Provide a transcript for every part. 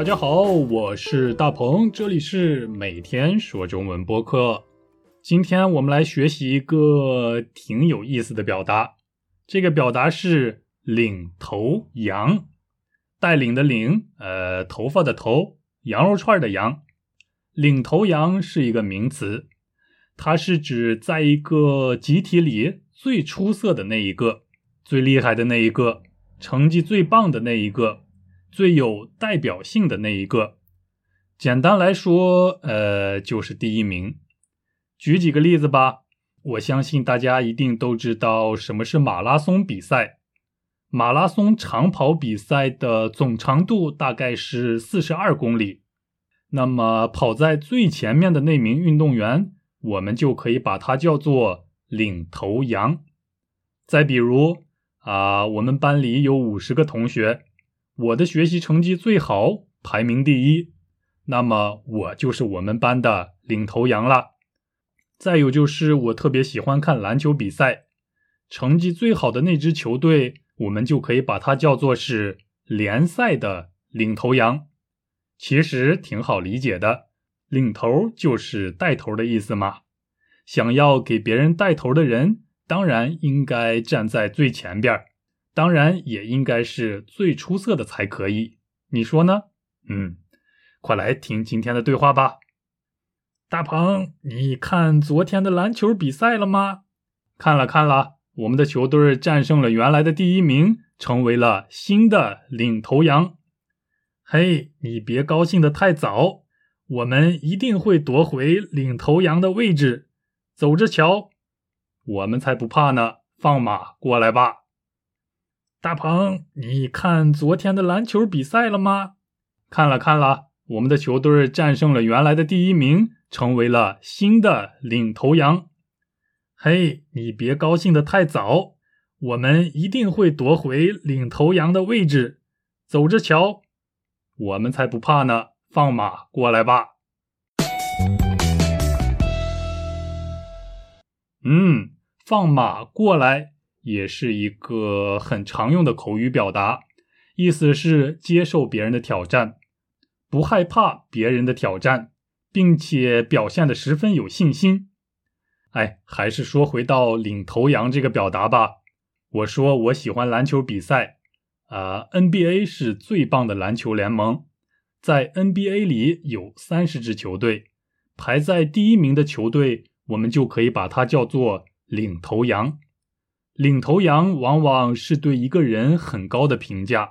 大家好，我是大鹏，这里是每天说中文播客。今天我们来学习一个挺有意思的表达，这个表达是“领头羊”，带领的领，呃，头发的头，羊肉串的羊。领头羊是一个名词，它是指在一个集体里最出色的那一个，最厉害的那一个，成绩最棒的那一个。最有代表性的那一个，简单来说，呃，就是第一名。举几个例子吧。我相信大家一定都知道什么是马拉松比赛。马拉松长跑比赛的总长度大概是四十二公里。那么跑在最前面的那名运动员，我们就可以把他叫做领头羊。再比如啊，我们班里有五十个同学。我的学习成绩最好，排名第一，那么我就是我们班的领头羊了。再有就是我特别喜欢看篮球比赛，成绩最好的那支球队，我们就可以把它叫做是联赛的领头羊。其实挺好理解的，领头就是带头的意思嘛。想要给别人带头的人，当然应该站在最前边儿。当然也应该是最出色的才可以，你说呢？嗯，快来听今天的对话吧。大鹏，你看昨天的篮球比赛了吗？看了看了，我们的球队战胜了原来的第一名，成为了新的领头羊。嘿，你别高兴的太早，我们一定会夺回领头羊的位置。走着瞧，我们才不怕呢！放马过来吧。大鹏，你看昨天的篮球比赛了吗？看了看了，我们的球队战胜了原来的第一名，成为了新的领头羊。嘿，你别高兴的太早，我们一定会夺回领头羊的位置。走着瞧，我们才不怕呢！放马过来吧。嗯，放马过来。也是一个很常用的口语表达，意思是接受别人的挑战，不害怕别人的挑战，并且表现的十分有信心。哎，还是说回到领头羊这个表达吧。我说我喜欢篮球比赛，啊，NBA 是最棒的篮球联盟，在 NBA 里有三十支球队，排在第一名的球队，我们就可以把它叫做领头羊。领头羊往往是对一个人很高的评价，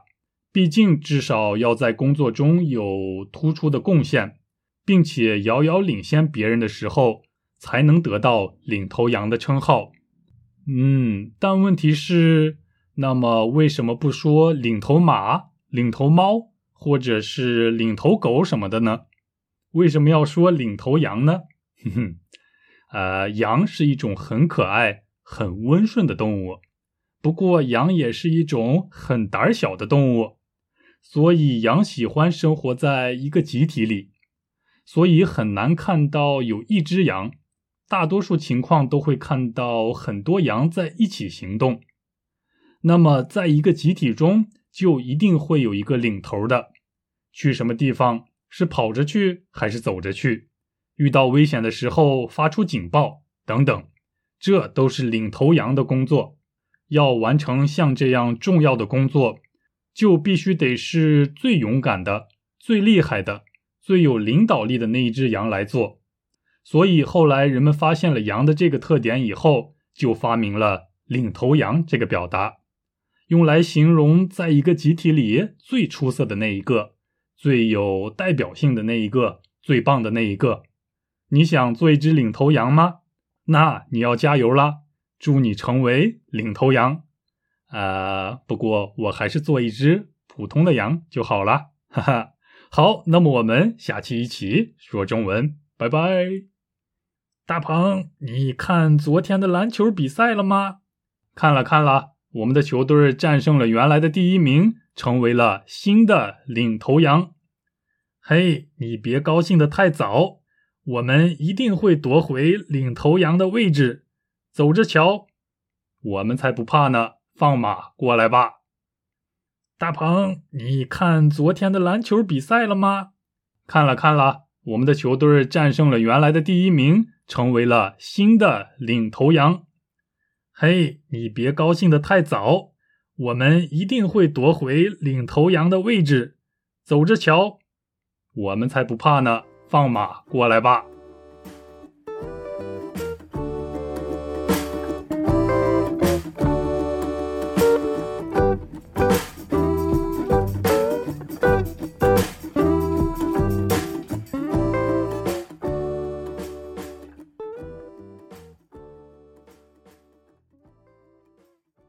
毕竟至少要在工作中有突出的贡献，并且遥遥领先别人的时候，才能得到领头羊的称号。嗯，但问题是，那么为什么不说领头马、领头猫，或者是领头狗什么的呢？为什么要说领头羊呢？哼哼，呃，羊是一种很可爱。很温顺的动物，不过羊也是一种很胆小的动物，所以羊喜欢生活在一个集体里，所以很难看到有一只羊，大多数情况都会看到很多羊在一起行动。那么，在一个集体中，就一定会有一个领头的，去什么地方是跑着去还是走着去，遇到危险的时候发出警报等等。这都是领头羊的工作，要完成像这样重要的工作，就必须得是最勇敢的、最厉害的、最有领导力的那一只羊来做。所以后来人们发现了羊的这个特点以后，就发明了“领头羊”这个表达，用来形容在一个集体里最出色的那一个、最有代表性的那一个、最棒的那一个。你想做一只领头羊吗？那你要加油啦！祝你成为领头羊。呃，不过我还是做一只普通的羊就好了。哈哈，好，那么我们下期一起说中文，拜拜。大鹏，你看昨天的篮球比赛了吗？看了看了，我们的球队战胜了原来的第一名，成为了新的领头羊。嘿，你别高兴的太早。我们一定会夺回领头羊的位置，走着瞧，我们才不怕呢！放马过来吧。大鹏，你看昨天的篮球比赛了吗？看了看了，我们的球队战胜了原来的第一名，成为了新的领头羊。嘿，你别高兴的太早，我们一定会夺回领头羊的位置。走着瞧，我们才不怕呢！放马过来吧。